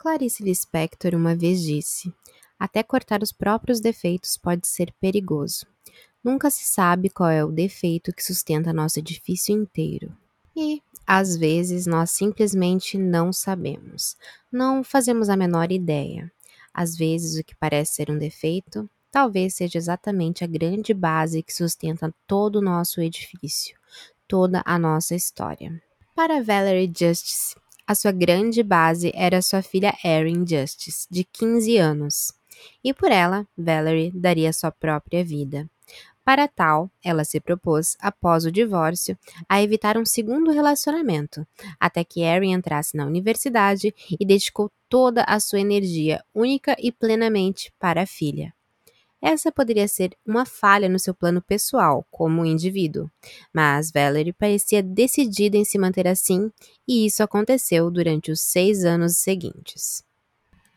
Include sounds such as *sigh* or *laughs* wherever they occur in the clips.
Clarice Lispector uma vez disse: Até cortar os próprios defeitos pode ser perigoso. Nunca se sabe qual é o defeito que sustenta nosso edifício inteiro. E, às vezes, nós simplesmente não sabemos. Não fazemos a menor ideia. Às vezes, o que parece ser um defeito, talvez seja exatamente a grande base que sustenta todo o nosso edifício, toda a nossa história. Para Valerie Justice, a sua grande base era sua filha Erin Justice, de 15 anos, e por ela, Valerie daria sua própria vida. Para tal, ela se propôs, após o divórcio, a evitar um segundo relacionamento, até que Erin entrasse na universidade e dedicou toda a sua energia, única e plenamente, para a filha. Essa poderia ser uma falha no seu plano pessoal, como indivíduo, mas Valerie parecia decidida em se manter assim, e isso aconteceu durante os seis anos seguintes.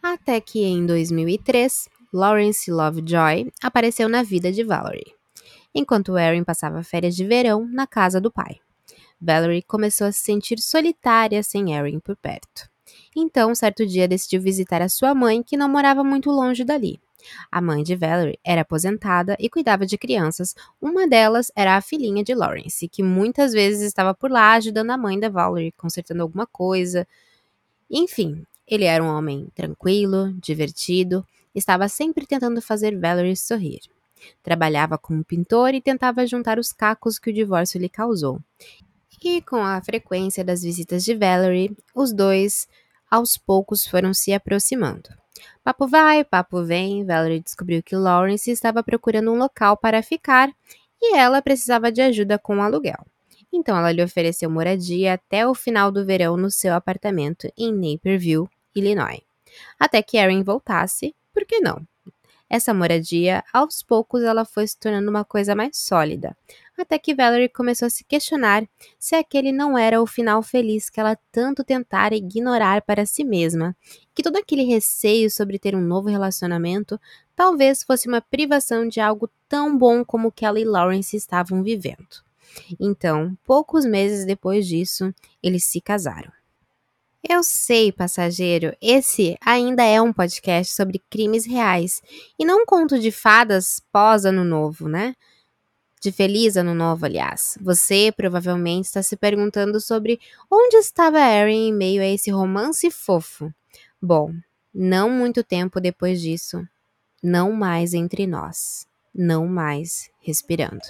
Até que em 2003, Lawrence Lovejoy apareceu na vida de Valerie, enquanto Erin passava férias de verão na casa do pai. Valerie começou a se sentir solitária sem Erin por perto. Então, certo dia, decidiu visitar a sua mãe, que não morava muito longe dali. A mãe de Valerie era aposentada e cuidava de crianças. Uma delas era a filhinha de Lawrence, que muitas vezes estava por lá ajudando a mãe da Valerie, consertando alguma coisa. Enfim, ele era um homem tranquilo, divertido, estava sempre tentando fazer Valerie sorrir. Trabalhava como pintor e tentava juntar os cacos que o divórcio lhe causou. E com a frequência das visitas de Valerie, os dois aos poucos foram se aproximando. Papo vai, papo vem, Valerie descobriu que Lawrence estava procurando um local para ficar e ela precisava de ajuda com o aluguel. Então ela lhe ofereceu moradia até o final do verão no seu apartamento em Naperville, Illinois. Até que Erin voltasse, por que não? Essa moradia, aos poucos, ela foi se tornando uma coisa mais sólida, até que Valerie começou a se questionar se aquele não era o final feliz que ela tanto tentara ignorar para si mesma, que todo aquele receio sobre ter um novo relacionamento talvez fosse uma privação de algo tão bom como que ela e Lawrence estavam vivendo. Então, poucos meses depois disso, eles se casaram. Eu sei, passageiro, esse ainda é um podcast sobre crimes reais e não um conto de fadas pós-ano novo, né? De Feliz Ano Novo, aliás. Você provavelmente está se perguntando sobre onde estava Erin em meio a esse romance fofo. Bom, não muito tempo depois disso, não mais entre nós, não mais respirando.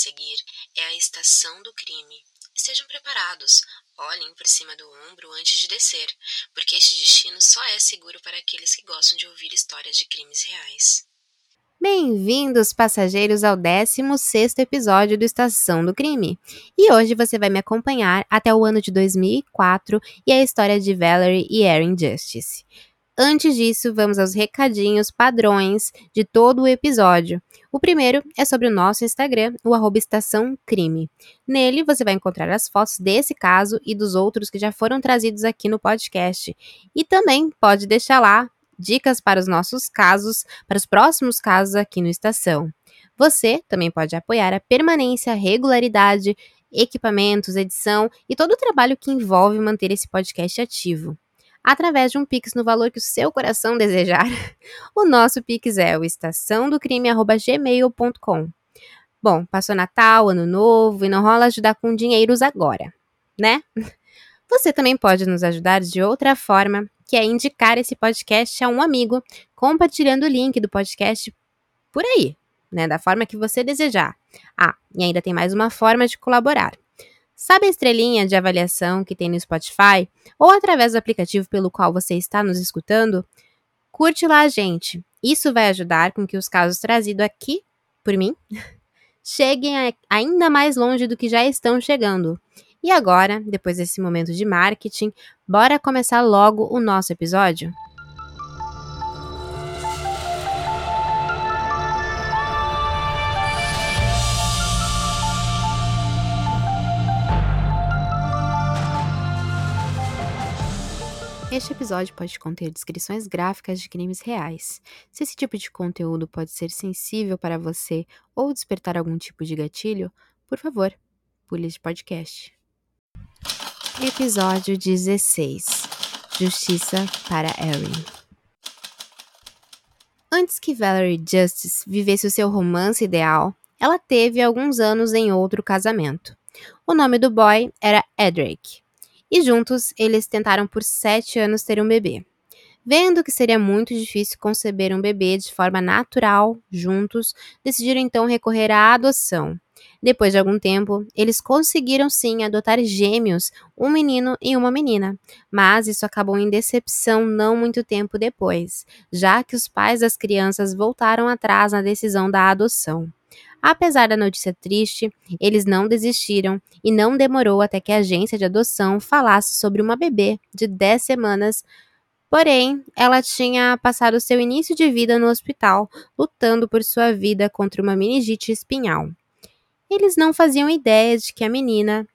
Seguir é a estação do crime. Estejam preparados, olhem por cima do ombro antes de descer, porque este destino só é seguro para aqueles que gostam de ouvir histórias de crimes reais. Bem-vindos, passageiros, ao 16 episódio do Estação do Crime. E hoje você vai me acompanhar até o ano de 2004 e a história de Valerie e Erin Justice. Antes disso, vamos aos recadinhos padrões de todo o episódio. O primeiro é sobre o nosso Instagram, o Estação Crime. Nele você vai encontrar as fotos desse caso e dos outros que já foram trazidos aqui no podcast. E também pode deixar lá dicas para os nossos casos, para os próximos casos aqui no Estação. Você também pode apoiar a permanência, regularidade, equipamentos, edição e todo o trabalho que envolve manter esse podcast ativo através de um Pix no valor que o seu coração desejar. *laughs* O nosso Pix é o estaçãodocrime.gmail.com. Bom, passou Natal, Ano Novo e não rola ajudar com dinheiros agora, né? *laughs* Você também pode nos ajudar de outra forma, que é indicar esse podcast a um amigo, compartilhando o link do podcast por aí, né? Da forma que você desejar. Ah, e ainda tem mais uma forma de colaborar. Sabe a estrelinha de avaliação que tem no Spotify ou através do aplicativo pelo qual você está nos escutando? Curte lá a gente. Isso vai ajudar com que os casos trazidos aqui por mim *laughs* cheguem ainda mais longe do que já estão chegando. E agora, depois desse momento de marketing, bora começar logo o nosso episódio? Este episódio pode conter descrições gráficas de crimes reais. Se esse tipo de conteúdo pode ser sensível para você ou despertar algum tipo de gatilho, por favor, pule de podcast. Episódio 16 Justiça para Erin Antes que Valerie Justice vivesse o seu romance ideal, ela teve alguns anos em outro casamento. O nome do boy era Edric, e juntos eles tentaram por sete anos ter um bebê. Vendo que seria muito difícil conceber um bebê de forma natural juntos, decidiram então recorrer à adoção. Depois de algum tempo, eles conseguiram sim adotar gêmeos, um menino e uma menina, mas isso acabou em decepção não muito tempo depois, já que os pais das crianças voltaram atrás na decisão da adoção. Apesar da notícia triste, eles não desistiram e não demorou até que a agência de adoção falasse sobre uma bebê de 10 semanas. Porém, ela tinha passado seu início de vida no hospital, lutando por sua vida contra uma meningite espinhal. Eles não faziam ideia de que a menina,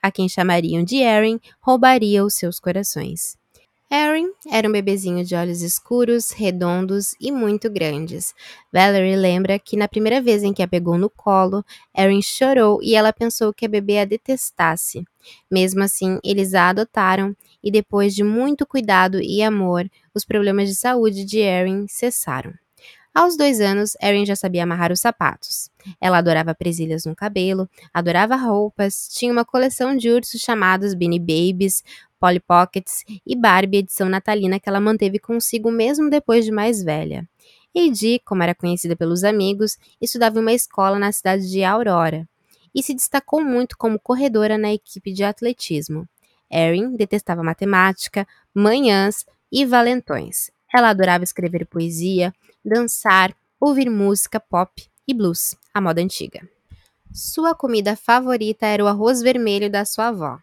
a quem chamariam de Erin, roubaria os seus corações. Erin era um bebezinho de olhos escuros, redondos e muito grandes. Valerie lembra que na primeira vez em que a pegou no colo, Erin chorou e ela pensou que a bebê a detestasse. Mesmo assim, eles a adotaram e depois de muito cuidado e amor, os problemas de saúde de Erin cessaram. Aos dois anos, Erin já sabia amarrar os sapatos. Ela adorava presilhas no cabelo, adorava roupas, tinha uma coleção de ursos chamados Beanie Babies, Polly Pockets e Barbie edição natalina que ela manteve consigo mesmo depois de mais velha. Heidi, como era conhecida pelos amigos, estudava em uma escola na cidade de Aurora e se destacou muito como corredora na equipe de atletismo. Erin detestava matemática, manhãs e valentões. Ela adorava escrever poesia, dançar, ouvir música pop e blues, a moda antiga. Sua comida favorita era o arroz vermelho da sua avó.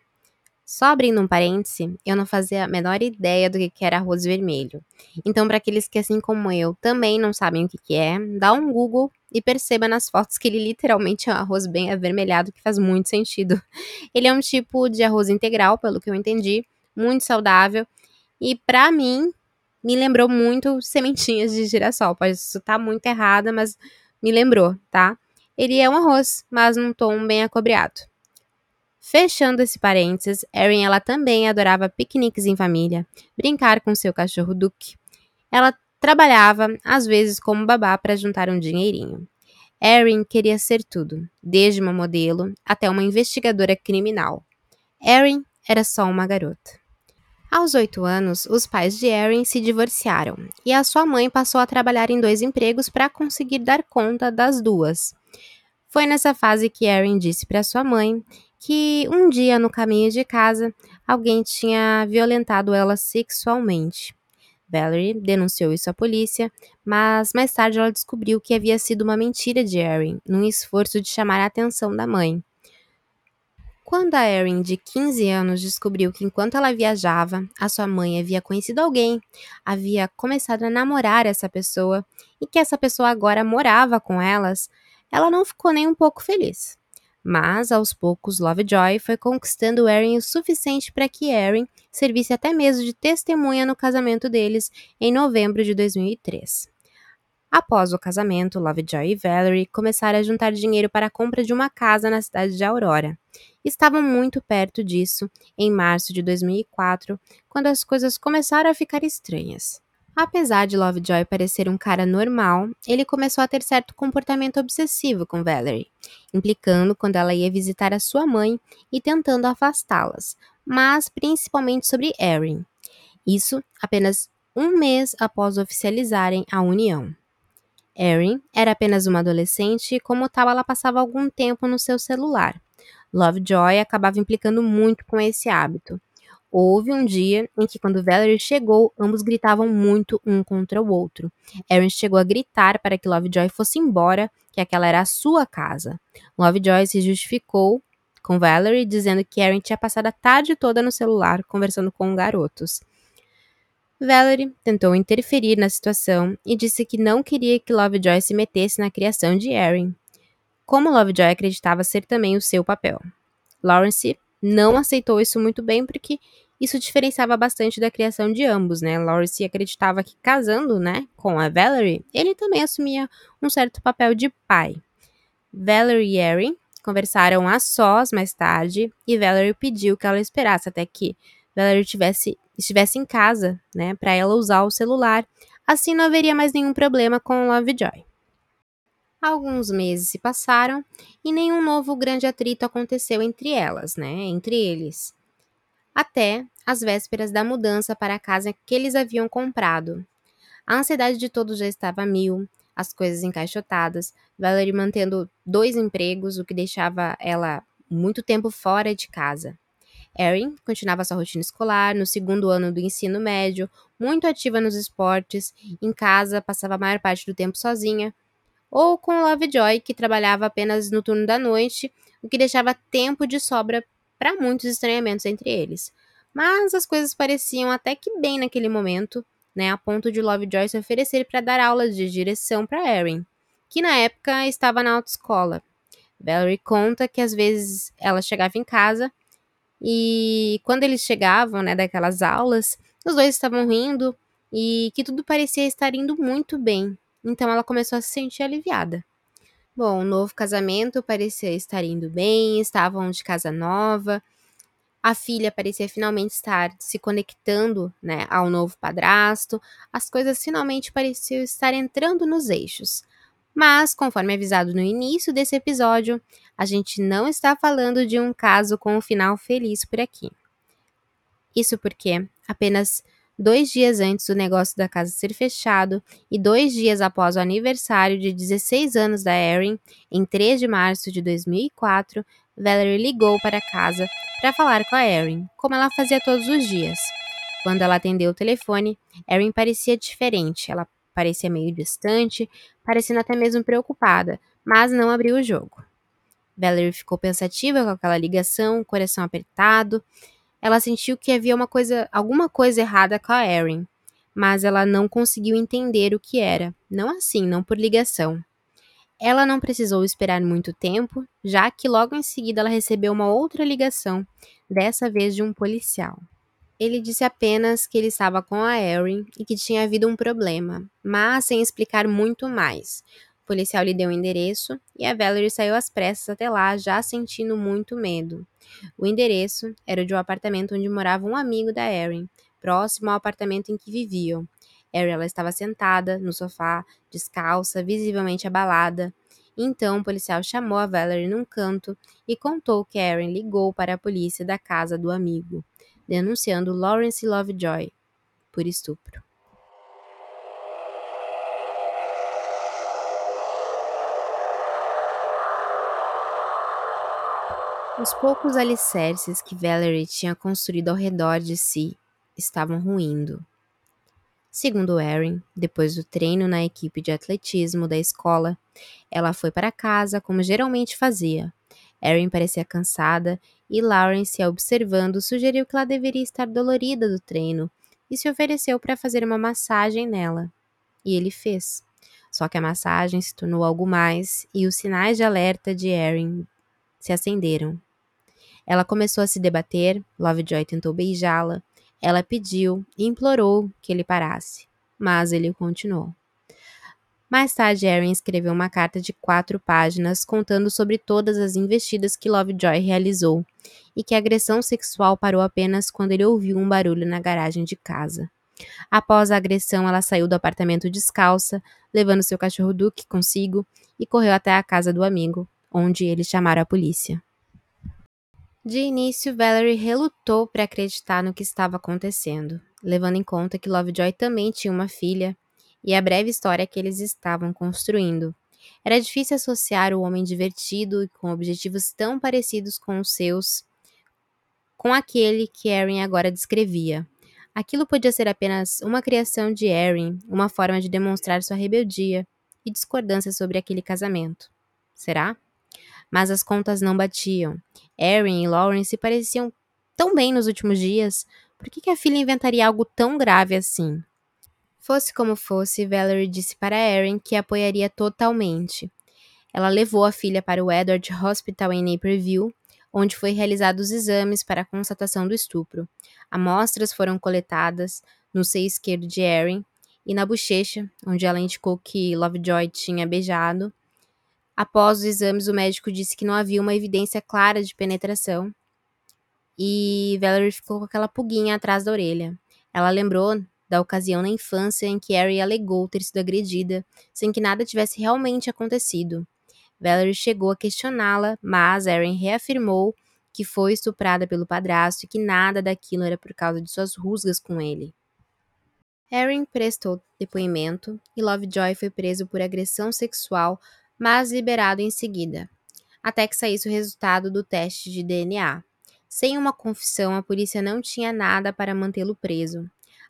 Só abrindo um parêntese, eu não fazia a menor ideia do que era arroz vermelho. Então, para aqueles que, assim como eu, também não sabem o que é, dá um Google e perceba nas fotos que ele literalmente é um arroz bem avermelhado, que faz muito sentido. *laughs* Ele é um tipo de arroz integral, pelo que eu entendi, muito saudável. E para mim, me lembrou muito sementinhas de girassol. Pode estar muito errada, mas me lembrou, tá? Ele é um arroz, mas num tom bem acobreado. Fechando esse parênteses, Erin ela também adorava piqueniques em família, brincar com seu cachorro Duke. Ela trabalhava, às vezes, como babá para juntar um dinheirinho. Erin queria ser tudo, desde uma modelo até uma investigadora criminal. Erin era só uma garota. Aos oito anos, os pais de Erin se divorciaram e a sua mãe passou a trabalhar em dois empregos para conseguir dar conta das duas. Foi nessa fase que Erin disse para sua mãe que um dia no caminho de casa alguém tinha violentado ela sexualmente. Valerie denunciou isso à polícia, mas mais tarde ela descobriu que havia sido uma mentira de Erin, num esforço de chamar a atenção da mãe. Quando a Erin, de 15 anos, descobriu que enquanto ela viajava, a sua mãe havia conhecido alguém, havia começado a namorar essa pessoa e que essa pessoa agora morava com elas, ela não ficou nem um pouco feliz. Mas, aos poucos, Lovejoy foi conquistando Erin o suficiente para que Erin servisse até mesmo de testemunha no casamento deles em novembro de 2003. Após o casamento, Lovejoy e Valerie começaram a juntar dinheiro para a compra de uma casa na cidade de Aurora. Estavam muito perto disso em março de 2004, quando as coisas começaram a ficar estranhas. Apesar de Lovejoy parecer um cara normal, ele começou a ter certo comportamento obsessivo com Valerie, implicando quando ela ia visitar a sua mãe e tentando afastá-las, mas principalmente sobre Erin. Isso apenas um mês após oficializarem a união. Erin era apenas uma adolescente e, como tal, ela passava algum tempo no seu celular. Lovejoy acabava implicando muito com esse hábito. Houve um dia em que, quando Valerie chegou, ambos gritavam muito um contra o outro. Erin chegou a gritar para que Lovejoy fosse embora, que aquela era a sua casa. Lovejoy se justificou com Valerie, dizendo que Erin tinha passado a tarde toda no celular conversando com garotos. Valerie tentou interferir na situação e disse que não queria que Lovejoy se metesse na criação de Erin, como Lovejoy acreditava ser também o seu papel. Lawrence não aceitou isso muito bem porque Isso diferenciava bastante da criação de ambos, né? Lawrence acreditava que casando, né, com a Valerie, ele também assumia um certo papel de pai. Valerie e Erin conversaram a sós mais tarde e Valerie pediu que ela esperasse até que Valerie tivesse, estivesse em casa, né, para ela usar o celular. Assim não haveria mais nenhum problema com Lovejoy. Alguns meses se passaram e nenhum novo grande atrito aconteceu entre elas, né, entre eles. Até as vésperas da mudança para a casa que eles haviam comprado. A ansiedade de todos já estava mil, as coisas encaixotadas, Valerie mantendo dois empregos, o que deixava ela muito tempo fora de casa. Erin continuava sua rotina escolar no segundo ano do ensino médio, muito ativa nos esportes, em casa passava a maior parte do tempo sozinha, ou com Lovejoy, que trabalhava apenas no turno da noite, o que deixava tempo de sobra para muitos estranhamentos entre eles. Mas as coisas pareciam até que bem naquele momento, né, a ponto de Lovejoy se oferecer para dar aulas de direção para Erin, que na época estava na autoescola. Valerie conta que às vezes ela chegava em casa e quando eles chegavam, né, daquelas aulas, os dois estavam rindo e que tudo parecia estar indo muito bem. Então ela começou a se sentir aliviada. Bom, o novo casamento parecia estar indo bem, estavam de casa nova, a filha parecia finalmente estar se conectando né, ao novo padrasto, as coisas finalmente pareciam estar entrando nos eixos. Mas, conforme avisado no início desse episódio, a gente não está falando de um caso com um final feliz por aqui. Isso porque, apenas dois dias antes do negócio da casa ser fechado e dois dias após o aniversário de 16 anos da Erin, em 3 de março de 2004, Valerie ligou para casa para falar com a Erin, como ela fazia todos os dias. Quando ela atendeu o telefone, Erin parecia diferente. Ela parecia meio distante, parecendo até mesmo preocupada, mas não abriu o jogo. Valerie ficou pensativa com aquela ligação, coração apertado. Ela sentiu que havia uma coisa, alguma coisa errada com a Erin, mas ela não conseguiu entender o que era. Não assim, não por ligação. Ela não precisou esperar muito tempo, já que logo em seguida ela recebeu uma outra ligação, dessa vez de um policial. Ele disse apenas que ele estava com a Erin e que tinha havido um problema, mas sem explicar muito mais. O policial lhe deu o endereço e a Valerie saiu às pressas até lá, já sentindo muito medo. O endereço era de um apartamento onde morava um amigo da Erin, próximo ao apartamento em que viviam, Ariel estava sentada no sofá, descalça, visivelmente abalada. Então o policial chamou a Valerie num canto e contou que Erin ligou para a polícia da casa do amigo, denunciando Lawrence Lovejoy por estupro. Os poucos alicerces que Valerie tinha construído ao redor de si estavam ruindo. Segundo Erin, depois do treino na equipe de atletismo da escola, ela foi para casa como geralmente fazia. Erin parecia cansada e Lawrence, observando, sugeriu que ela deveria estar dolorida do treino e se ofereceu para fazer uma massagem nela. E ele fez. Só que a massagem se tornou algo mais e os sinais de alerta de Erin se acenderam. Ela começou a se debater, Lovejoy tentou beijá-la, ela pediu e implorou que ele parasse, mas ele continuou. Mais tarde, Erin escreveu uma carta de quatro páginas contando sobre todas as investidas que Lovejoy realizou e que a agressão sexual parou apenas quando ele ouviu um barulho na garagem de casa. Após a agressão, ela saiu do apartamento descalça, levando seu cachorro Duke consigo e correu até a casa do amigo, onde eles chamaram a polícia. De início, Valerie relutou para acreditar no que estava acontecendo, levando em conta que Lovejoy também tinha uma filha e a breve história que eles estavam construindo. Era difícil associar o homem divertido e com objetivos tão parecidos com os seus com aquele que Erin agora descrevia. Aquilo podia ser apenas uma criação de Erin, uma forma de demonstrar sua rebeldia e discordância sobre aquele casamento. Será? Mas as contas não batiam. Erin e Lawrence pareciam tão bem nos últimos dias. Por que, que a filha inventaria algo tão grave assim? Fosse como fosse, Valerie disse para Erin que apoiaria totalmente. Ela levou a filha para o Edward Hospital em Naperville, onde foi realizados os exames para a constatação do estupro. Amostras foram coletadas no seio esquerdo de Erin e na bochecha, onde ela indicou que Lovejoy tinha beijado. Após os exames, o médico disse que não havia uma evidência clara de penetração e Valerie ficou com aquela pulguinha atrás da orelha. Ela lembrou da ocasião na infância em que Harry alegou ter sido agredida, sem que nada tivesse realmente acontecido. Valerie chegou a questioná-la, mas Erin reafirmou que foi estuprada pelo padrasto e que nada daquilo era por causa de suas rusgas com ele. Erin prestou depoimento e Lovejoy foi preso por agressão sexual, mas liberado em seguida, até que saísse o resultado do teste de DNA. Sem uma confissão, a polícia não tinha nada para mantê-lo preso.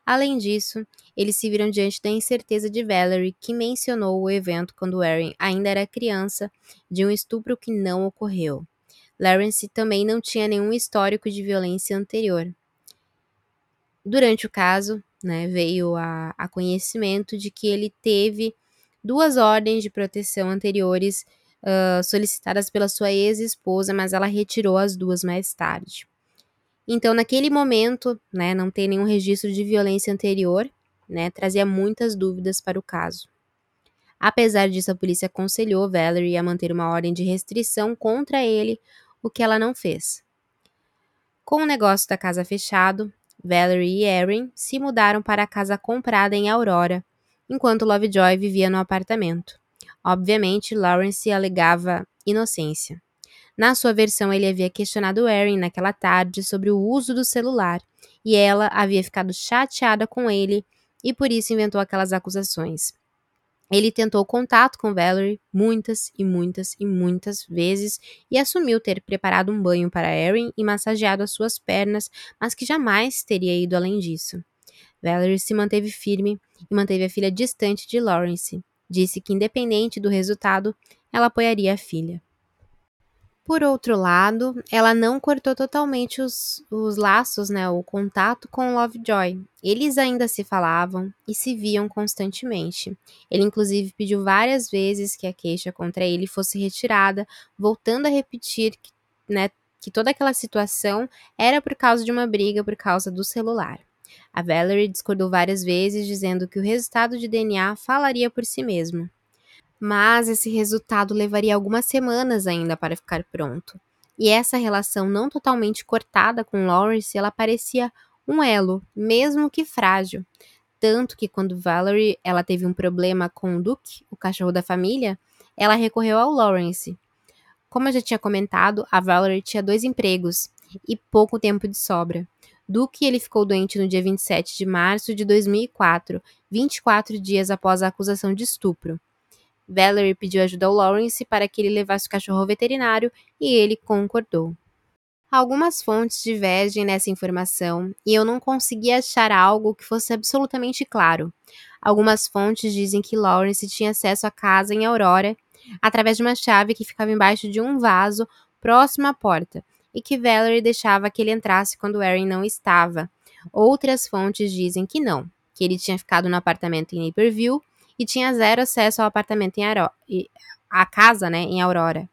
Além disso, eles se viram diante da incerteza de Valerie, que mencionou o evento quando Erin ainda era criança, de um estupro que não ocorreu. Lawrence também não tinha nenhum histórico de violência anterior. Durante o caso, né, veio a, a conhecimento de que ele teve duas ordens de proteção anteriores uh, solicitadas pela sua ex-esposa, mas ela retirou as duas mais tarde. Então, naquele momento, né, não ter nenhum registro de violência anterior, né, trazia muitas dúvidas para o caso. Apesar disso, a polícia aconselhou Valerie a manter uma ordem de restrição contra ele, o que ela não fez. Com o negócio da casa fechado, Valerie e Erin se mudaram para a casa comprada em Aurora, enquanto Lovejoy vivia no apartamento. Obviamente, Lawrence alegava inocência. Na sua versão, ele havia questionado Erin naquela tarde sobre o uso do celular e ela havia ficado chateada com ele e por isso inventou aquelas acusações. Ele tentou contato com Valerie muitas e muitas e muitas vezes e assumiu ter preparado um banho para Erin e massageado as suas pernas, mas que jamais teria ido além disso. Valerie se manteve firme e manteve a filha distante de Lawrence. Disse que, independente do resultado, ela apoiaria a filha. Por outro lado, ela não cortou totalmente os, os laços, né, o contato com Lovejoy. Eles ainda se falavam e se viam constantemente. Ele, inclusive, pediu várias vezes que a queixa contra ele fosse retirada, voltando a repetir que, né, que toda aquela situação era por causa de uma briga por causa do celular. A Valerie discordou várias vezes, dizendo que o resultado de DNA falaria por si mesmo mas esse resultado levaria algumas semanas ainda para ficar pronto. E essa relação não totalmente cortada com Lawrence, ela parecia um elo, mesmo que frágil. Tanto que quando Valerie ela teve um problema com o Duke, o cachorro da família, ela recorreu ao Lawrence. Como eu já tinha comentado, a Valerie tinha dois empregos e pouco tempo de sobra. Duke ele ficou doente no dia 27 de março de 2004, 24 dias após a acusação de estupro. Valerie pediu ajuda ao Lawrence para que ele levasse o cachorro ao veterinário e ele concordou. Algumas fontes divergem nessa informação e eu não consegui achar algo que fosse absolutamente claro. Algumas fontes dizem que Lawrence tinha acesso à casa em Aurora através de uma chave que ficava embaixo de um vaso próximo à porta e que Valerie deixava que ele entrasse quando Erin não estava. Outras fontes dizem que não, que ele tinha ficado no apartamento em Naperville e tinha zero acesso ao apartamento em Aurora, a casa, né, em Aurora.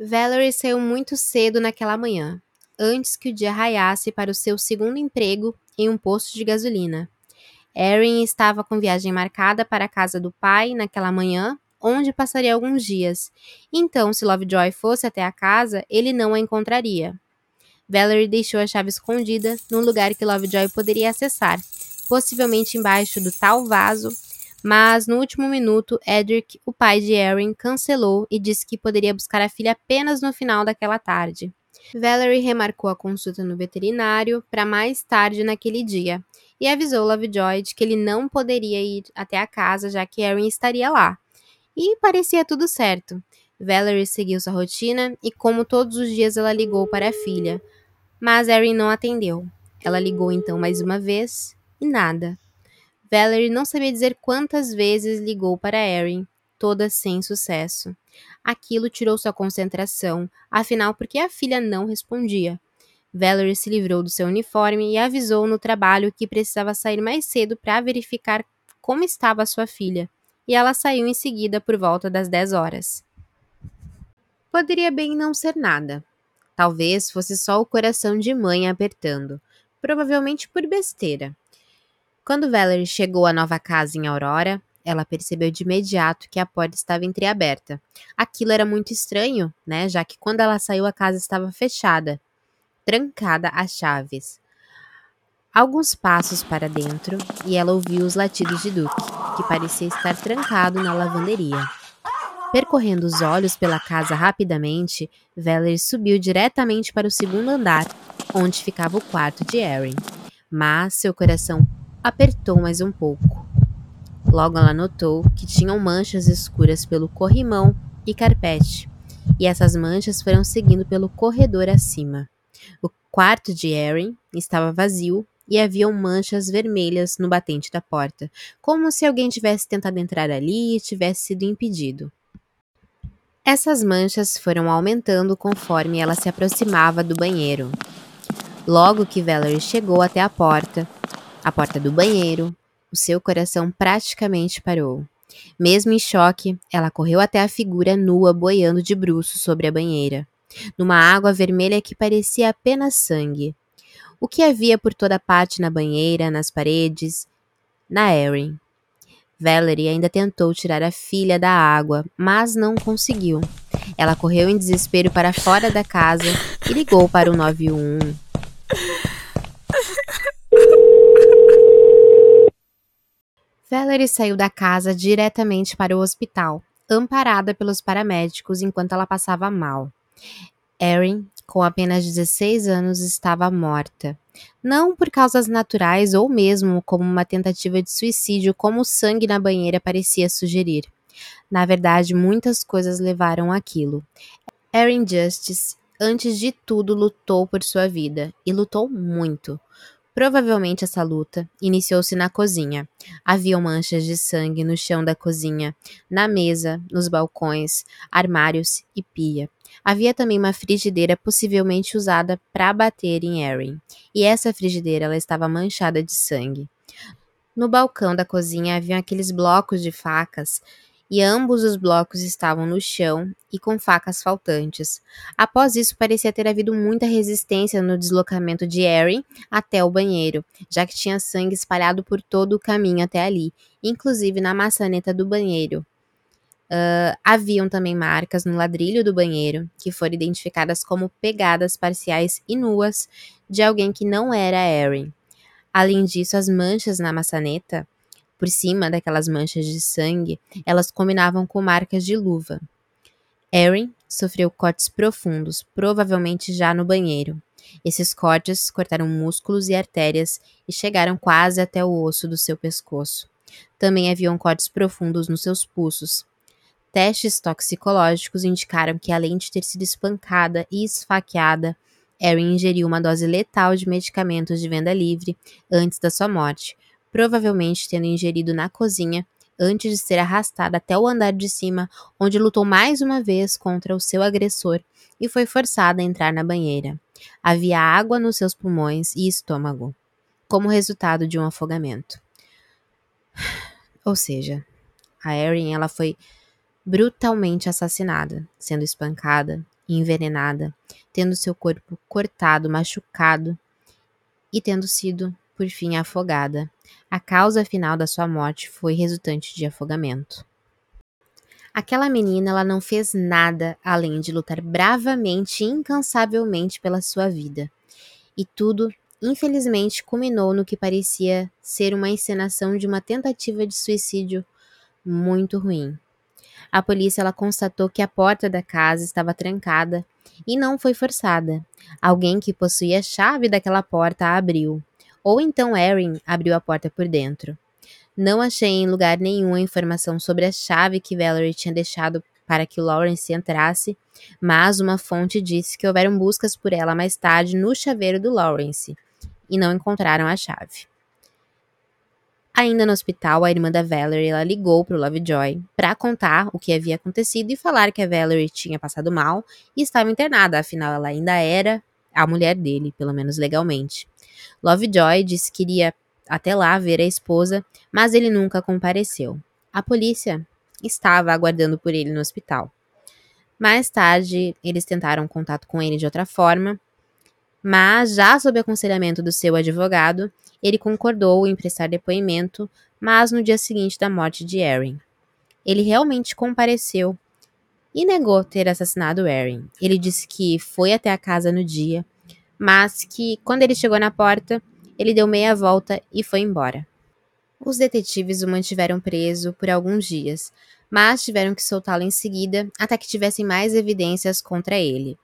Valerie saiu muito cedo naquela manhã, antes que o dia raiasse para o seu segundo emprego em um posto de gasolina. Erin estava com viagem marcada para a casa do pai naquela manhã, onde passaria alguns dias. Então, se Lovejoy fosse até a casa, ele não a encontraria. Valerie deixou a chave escondida num lugar que Lovejoy poderia acessar, possivelmente embaixo do tal vaso mas no último minuto, Edric, o pai de Erin, cancelou e disse que poderia buscar a filha apenas no final daquela tarde. Valerie remarcou a consulta no veterinário para mais tarde naquele dia e avisou Lovejoy de que ele não poderia ir até a casa já que Erin estaria lá. E parecia tudo certo. Valerie seguiu sua rotina e, como todos os dias, ela ligou para a filha. Mas Erin não atendeu. Ela ligou então mais uma vez e nada. Valerie não sabia dizer quantas vezes ligou para Erin, todas sem sucesso. Aquilo tirou sua concentração, afinal, porque a filha não respondia. Valerie se livrou do seu uniforme e avisou no trabalho que precisava sair mais cedo para verificar como estava sua filha, e ela saiu em seguida por volta das 10 horas. Poderia bem não ser nada, Talvez fosse só o coração de mãe apertando, provavelmente por besteira. Quando Valerie chegou à nova casa em Aurora, ela percebeu de imediato que a porta estava entreaberta. Aquilo era muito estranho, né? Já que quando ela saiu a casa estava fechada, trancada às chaves. Alguns passos para dentro e ela ouviu os latidos de Duke, que parecia estar trancado na lavanderia. Percorrendo os olhos pela casa rapidamente, Valerie subiu diretamente para o segundo andar, onde ficava o quarto de Erin. Mas seu coração apertou mais um pouco. Logo ela notou que tinham manchas escuras pelo corrimão e carpete, e essas manchas foram seguindo pelo corredor acima. O quarto de Erin estava vazio e haviam manchas vermelhas no batente da porta, como se alguém tivesse tentado entrar ali e tivesse sido impedido. Essas manchas foram aumentando conforme ela se aproximava do banheiro. Logo que Valerie chegou até a porta, a porta do banheiro, o seu coração praticamente parou. Mesmo em choque, ela correu até a figura nua boiando de bruços sobre a banheira, numa água vermelha que parecia apenas sangue o que havia por toda parte na banheira, nas paredes, na Erin. Valerie ainda tentou tirar a filha da água, mas não conseguiu. Ela correu em desespero para fora da casa e ligou para o 911. Valerie saiu da casa diretamente para o hospital, amparada pelos paramédicos enquanto ela passava mal. Erin com apenas 16 anos, estava morta. Não por causas naturais ou mesmo como uma tentativa de suicídio, como o sangue na banheira parecia sugerir. Na verdade, muitas coisas levaram aquilo. Erin Justice, antes de tudo, lutou por sua vida e lutou muito. Provavelmente essa luta iniciou-se na cozinha. Havia manchas de sangue no chão da cozinha, na mesa, nos balcões, armários e pia. Havia também uma frigideira possivelmente usada para bater em Erin, e essa frigideira ela estava manchada de sangue. No balcão da cozinha haviam aqueles blocos de facas, e ambos os blocos estavam no chão e com facas faltantes. Após isso, parecia ter havido muita resistência no deslocamento de Erin até o banheiro, já que tinha sangue espalhado por todo o caminho até ali, inclusive na maçaneta do banheiro. Uh, haviam também marcas no ladrilho do banheiro, que foram identificadas como pegadas parciais e nuas de alguém que não era Erin. Além disso, as manchas na maçaneta, por cima daquelas manchas de sangue, elas combinavam com marcas de luva. Erin sofreu cortes profundos, provavelmente já no banheiro. Esses cortes cortaram músculos e artérias e chegaram quase até o osso do seu pescoço. Também haviam cortes profundos nos seus pulsos, Testes toxicológicos indicaram que, além de ter sido espancada e esfaqueada, Erin ingeriu uma dose letal de medicamentos de venda livre antes da sua morte, provavelmente tendo ingerido na cozinha antes de ser arrastada até o andar de cima, onde lutou mais uma vez contra o seu agressor e foi forçada a entrar na banheira. Havia água nos seus pulmões e estômago, como resultado de um afogamento. *sighs* Ou seja, a Erin ela foi brutalmente assassinada, sendo espancada envenenada, tendo seu corpo cortado, machucado e tendo sido, por fim, afogada. A causa final da sua morte foi resultante de afogamento. Aquela menina ela não fez nada além de lutar bravamente e incansavelmente pela sua vida. E tudo, infelizmente, culminou no que parecia ser uma encenação de uma tentativa de suicídio muito ruim. A polícia ela constatou que a porta da casa estava trancada e não foi forçada. Alguém que possuía a chave daquela porta a abriu. Ou então Erin abriu a porta por dentro. Não achei em lugar nenhum a informação sobre a chave que Valerie tinha deixado para que Lawrence entrasse, mas uma fonte disse que houveram buscas por ela mais tarde no chaveiro do Lawrence e não encontraram a chave. Ainda no hospital, a irmã da Valerie ela ligou para o Lovejoy para contar o que havia acontecido e falar que a Valerie tinha passado mal e estava internada, afinal ela ainda era a mulher dele, pelo menos legalmente. Lovejoy disse que iria até lá ver a esposa, mas ele nunca compareceu. A polícia estava aguardando por ele no hospital. Mais tarde, eles tentaram contato com ele de outra forma, mas, já sob aconselhamento do seu advogado, ele concordou em prestar depoimento, mas no dia seguinte da morte de Erin. Ele realmente compareceu e negou ter assassinado Erin. Ele disse que foi até a casa no dia, mas que, quando ele chegou na porta, ele deu meia volta e foi embora. Os detetives o mantiveram preso por alguns dias, mas tiveram que soltá-lo em seguida até que tivessem mais evidências contra ele.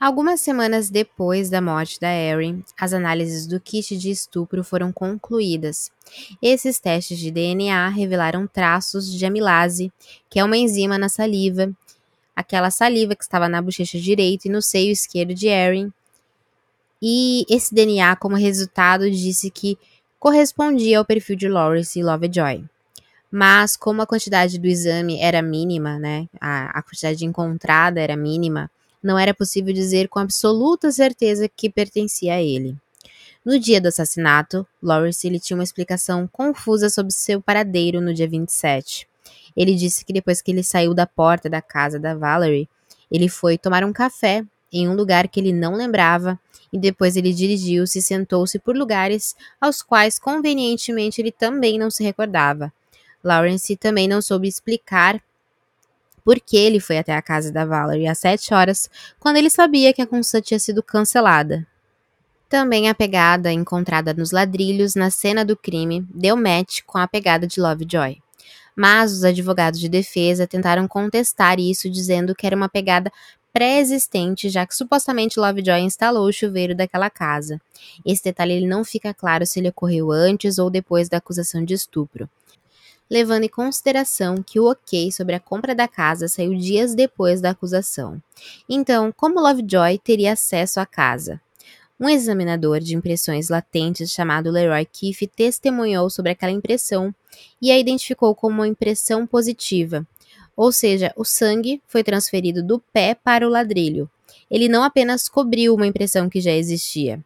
Algumas semanas depois da morte da Erin, as análises do kit de estupro foram concluídas. Esses testes de DNA revelaram traços de amilase, que é uma enzima na saliva, aquela saliva que estava na bochecha direita e no seio esquerdo de Erin. E esse DNA, como resultado, disse que correspondia ao perfil de Lawrence Lovejoy. Mas, como a quantidade do exame era mínima, né, a, a quantidade encontrada era mínima, não era possível dizer com absoluta certeza que pertencia a ele. No dia do assassinato, Lawrence ele tinha uma explicação confusa sobre seu paradeiro no dia 27. Ele disse que depois que ele saiu da porta da casa da Valerie, ele foi tomar um café em um lugar que ele não lembrava e depois ele dirigiu-se e sentou-se por lugares aos quais convenientemente ele também não se recordava. Lawrence também não soube explicar por que ele foi até a casa da Valerie às sete horas, quando ele sabia que a consulta tinha sido cancelada. Também a pegada encontrada nos ladrilhos na cena do crime deu match com a pegada de Lovejoy. Mas os advogados de defesa tentaram contestar isso, dizendo que era uma pegada pré-existente, já que supostamente Lovejoy instalou o chuveiro daquela casa. Esse detalhe ele não fica claro se ele ocorreu antes ou depois da acusação de estupro levando em consideração que o ok sobre a compra da casa saiu dias depois da acusação. Então, como Lovejoy teria acesso à casa? Um examinador de impressões latentes chamado Leroy Keefe testemunhou sobre aquela impressão e a identificou como uma impressão positiva, ou seja, o sangue foi transferido do pé para o ladrilho. Ele não apenas cobriu uma impressão que já existia.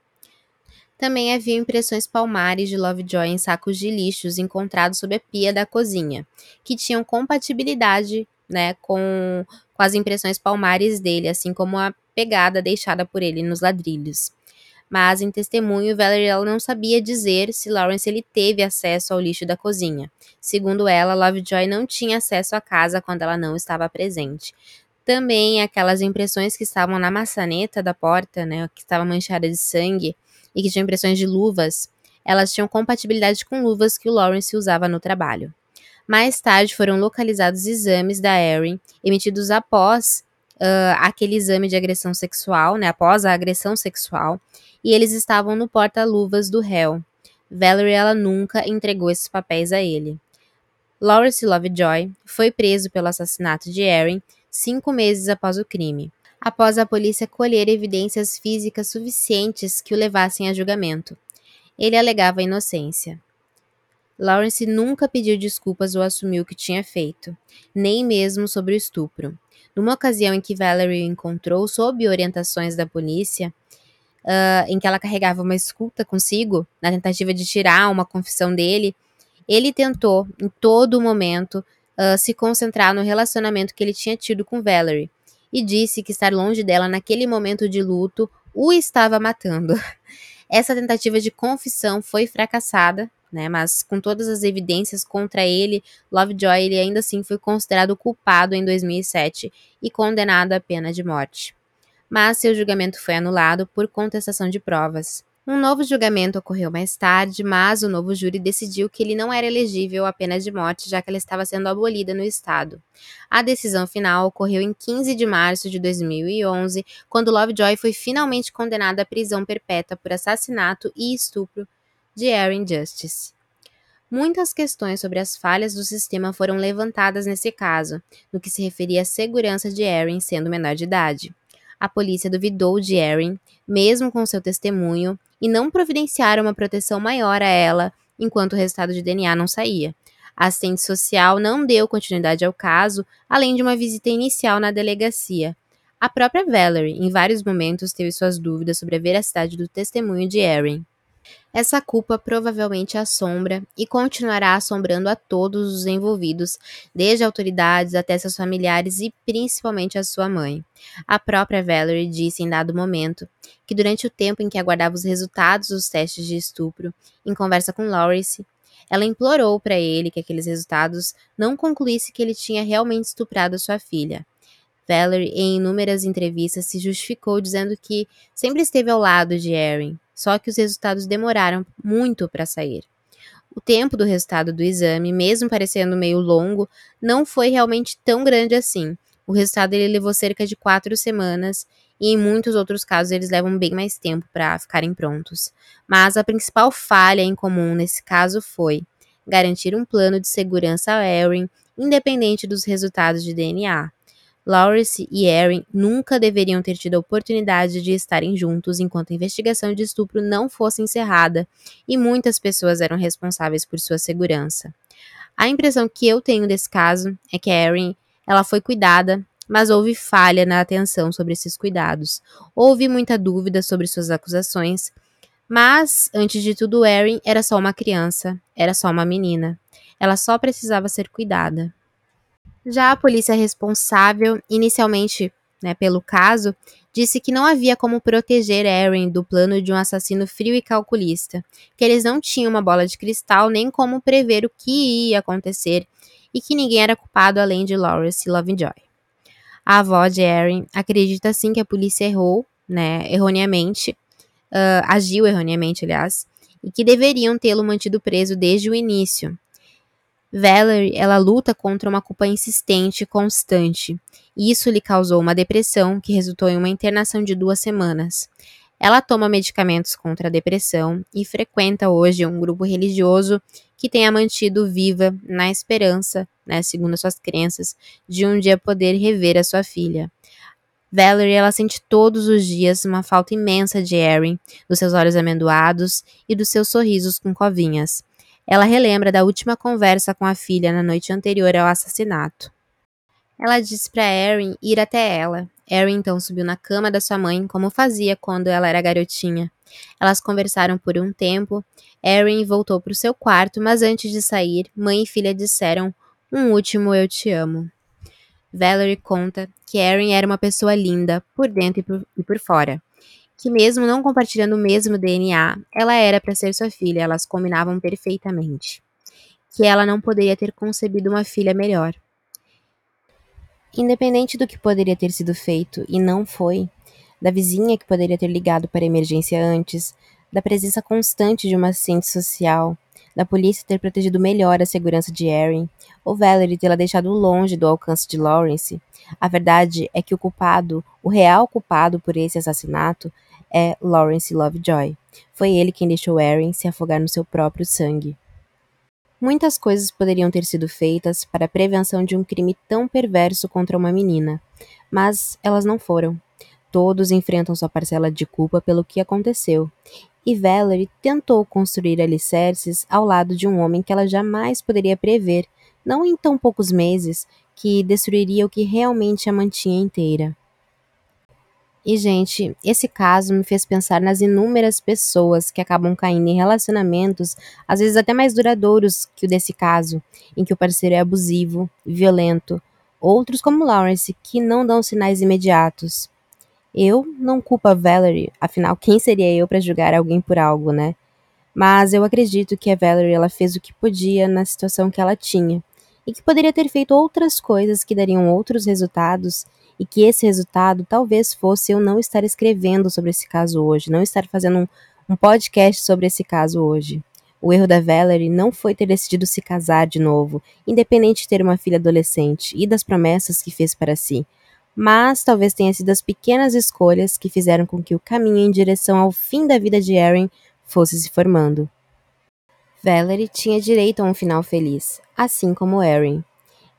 Também havia impressões palmares de Lovejoy em sacos de lixos encontrados sob a pia da cozinha, que tinham compatibilidade né, com, com as impressões palmares dele, assim como a pegada deixada por ele nos ladrilhos. Mas em testemunho, Valerie não sabia dizer se Lawrence ele teve acesso ao lixo da cozinha. Segundo ela, Lovejoy não tinha acesso à casa quando ela não estava presente. Também aquelas impressões que estavam na maçaneta da porta, né, que estava manchada de sangue, e que tinham impressões de luvas, elas tinham compatibilidade com luvas que o Lawrence usava no trabalho. Mais tarde foram localizados exames da Erin emitidos após uh, aquele exame de agressão sexual, né, após a agressão sexual, e eles estavam no porta-luvas do réu. Valerie ela nunca entregou esses papéis a ele. Lawrence Lovejoy foi preso pelo assassinato de Erin cinco meses após o crime após a polícia colher evidências físicas suficientes que o levassem a julgamento. Ele alegava inocência. Lawrence nunca pediu desculpas ou assumiu o que tinha feito, nem mesmo sobre o estupro. Numa ocasião em que Valerie o encontrou sob orientações da polícia, uh, em que ela carregava uma escuta consigo, na tentativa de tirar uma confissão dele, ele tentou, em todo momento, uh, se concentrar no relacionamento que ele tinha tido com Valerie, e disse que estar longe dela naquele momento de luto o estava matando. *laughs* Essa tentativa de confissão foi fracassada, né, mas com todas as evidências contra ele, Lovejoy ele ainda assim foi considerado culpado em 2007 e condenado à pena de morte. Mas seu julgamento foi anulado por contestação de provas. Um novo julgamento ocorreu mais tarde, mas o novo júri decidiu que ele não era elegível à pena de morte, já que ela estava sendo abolida no estado. A decisão final ocorreu em 15 de março de 2011, quando Lovejoy foi finalmente condenada à prisão perpétua por assassinato e estupro de Erin Justice. Muitas questões sobre as falhas do sistema foram levantadas nesse caso, no que se referia à segurança de Erin sendo menor de idade. A polícia duvidou de Erin, mesmo com seu testemunho, e não providenciaram uma proteção maior a ela enquanto o resultado de DNA não saía. A assistente social não deu continuidade ao caso, além de uma visita inicial na delegacia. A própria Valerie, em vários momentos, teve suas dúvidas sobre a veracidade do testemunho de Erin. Essa culpa provavelmente assombra e continuará assombrando a todos os envolvidos, desde autoridades até seus familiares e principalmente a sua mãe. A própria Valerie disse em dado momento que durante o tempo em que aguardava os resultados dos testes de estupro, em conversa com Lawrence, ela implorou para ele que aqueles resultados não concluíssem que ele tinha realmente estuprado sua filha. Valerie, em inúmeras entrevistas, se justificou dizendo que sempre esteve ao lado de Erin, só que os resultados demoraram muito para sair. O tempo do resultado do exame, mesmo parecendo meio longo, não foi realmente tão grande assim. O resultado ele levou cerca de quatro semanas e em muitos outros casos eles levam bem mais tempo para ficarem prontos. Mas a principal falha em comum nesse caso foi garantir um plano de segurança a Erin, independente dos resultados de DNA. Lawrence e Erin nunca deveriam ter tido a oportunidade de estarem juntos enquanto a investigação de estupro não fosse encerrada, e muitas pessoas eram responsáveis por sua segurança. A impressão que eu tenho desse caso é que Erin, ela foi cuidada, mas houve falha na atenção sobre esses cuidados. Houve muita dúvida sobre suas acusações, mas antes de tudo, Erin era só uma criança, era só uma menina. Ela só precisava ser cuidada. Já a polícia responsável, inicialmente né, pelo caso, disse que não havia como proteger Erin do plano de um assassino frio e calculista, que eles não tinham uma bola de cristal nem como prever o que ia acontecer e que ninguém era culpado além de Lawrence Lovejoy. A avó de Erin acredita sim que a polícia errou, né, erroneamente, uh, agiu erroneamente, aliás, e que deveriam tê-lo mantido preso desde o início, Valerie, ela luta contra uma culpa insistente e constante. Isso lhe causou uma depressão que resultou em uma internação de duas semanas. Ela toma medicamentos contra a depressão e frequenta hoje um grupo religioso que tem a mantido viva na esperança, né, segundo suas crenças, de um dia poder rever a sua filha. Valerie ela sente todos os dias uma falta imensa de Erin, dos seus olhos amendoados e dos seus sorrisos com covinhas. Ela relembra da última conversa com a filha na noite anterior ao assassinato. Ela disse para Erin ir até ela. Erin então subiu na cama da sua mãe, como fazia quando ela era garotinha. Elas conversaram por um tempo. Erin voltou para o seu quarto, mas antes de sair, mãe e filha disseram um último eu te amo. Valerie conta que Erin era uma pessoa linda, por dentro e por, e por fora que mesmo não compartilhando o mesmo DNA, ela era para ser sua filha, elas combinavam perfeitamente. Que ela não poderia ter concebido uma filha melhor. Independente do que poderia ter sido feito e não foi, da vizinha que poderia ter ligado para a emergência antes, da presença constante de uma assistente social, da polícia ter protegido melhor a segurança de Erin, ou Valerie tê-la deixado longe do alcance de Lawrence, a verdade é que o culpado, o real culpado por esse assassinato, é Lawrence Lovejoy. Foi ele quem deixou Erin se afogar no seu próprio sangue. Muitas coisas poderiam ter sido feitas para a prevenção de um crime tão perverso contra uma menina, mas elas não foram. Todos enfrentam sua parcela de culpa pelo que aconteceu, e Valerie tentou construir alicerces ao lado de um homem que ela jamais poderia prever, não em tão poucos meses, que destruiria o que realmente a mantinha inteira. E, gente, esse caso me fez pensar nas inúmeras pessoas que acabam caindo em relacionamentos, às vezes até mais duradouros que o desse caso, em que o parceiro é abusivo, violento, outros como Lawrence, que não dão sinais imediatos. Eu não culpo a Valerie, afinal, quem seria eu para julgar alguém por algo, né? Mas eu acredito que a Valerie ela fez o que podia na situação que ela tinha, e que poderia ter feito outras coisas que dariam outros resultados e que esse resultado talvez fosse eu não estar escrevendo sobre esse caso hoje, não estar fazendo um, um podcast sobre esse caso hoje. O erro da Valerie não foi ter decidido se casar de novo, independente de ter uma filha adolescente e das promessas que fez para si, mas talvez tenha sido as pequenas escolhas que fizeram com que o caminho em direção ao fim da vida de Erin fosse se formando. Valerie tinha direito a um final feliz, assim como Erin.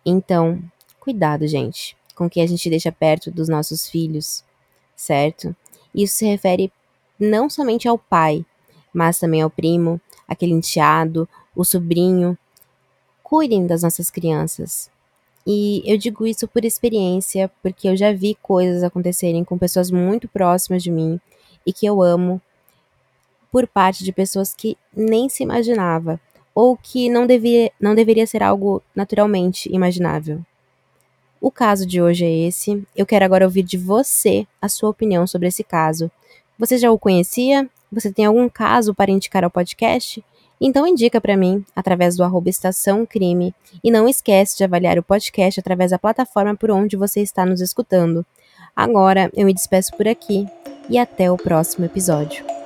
Então, cuidado, gente com quem a gente deixa perto dos nossos filhos, certo? Isso se refere não somente ao pai, mas também ao primo, aquele enteado, o sobrinho. Cuidem das nossas crianças. E eu digo isso por experiência, porque eu já vi coisas acontecerem com pessoas muito próximas de mim e que eu amo por parte de pessoas que nem se imaginava ou que não, devia, não deveria ser algo naturalmente imaginável. O caso de hoje é esse. Eu quero agora ouvir de você a sua opinião sobre esse caso. Você já o conhecia? Você tem algum caso para indicar ao podcast? Então indica para mim através do arroba Estação Crime e não esquece de avaliar o podcast através da plataforma por onde você está nos escutando. Agora eu me despeço por aqui e até o próximo episódio.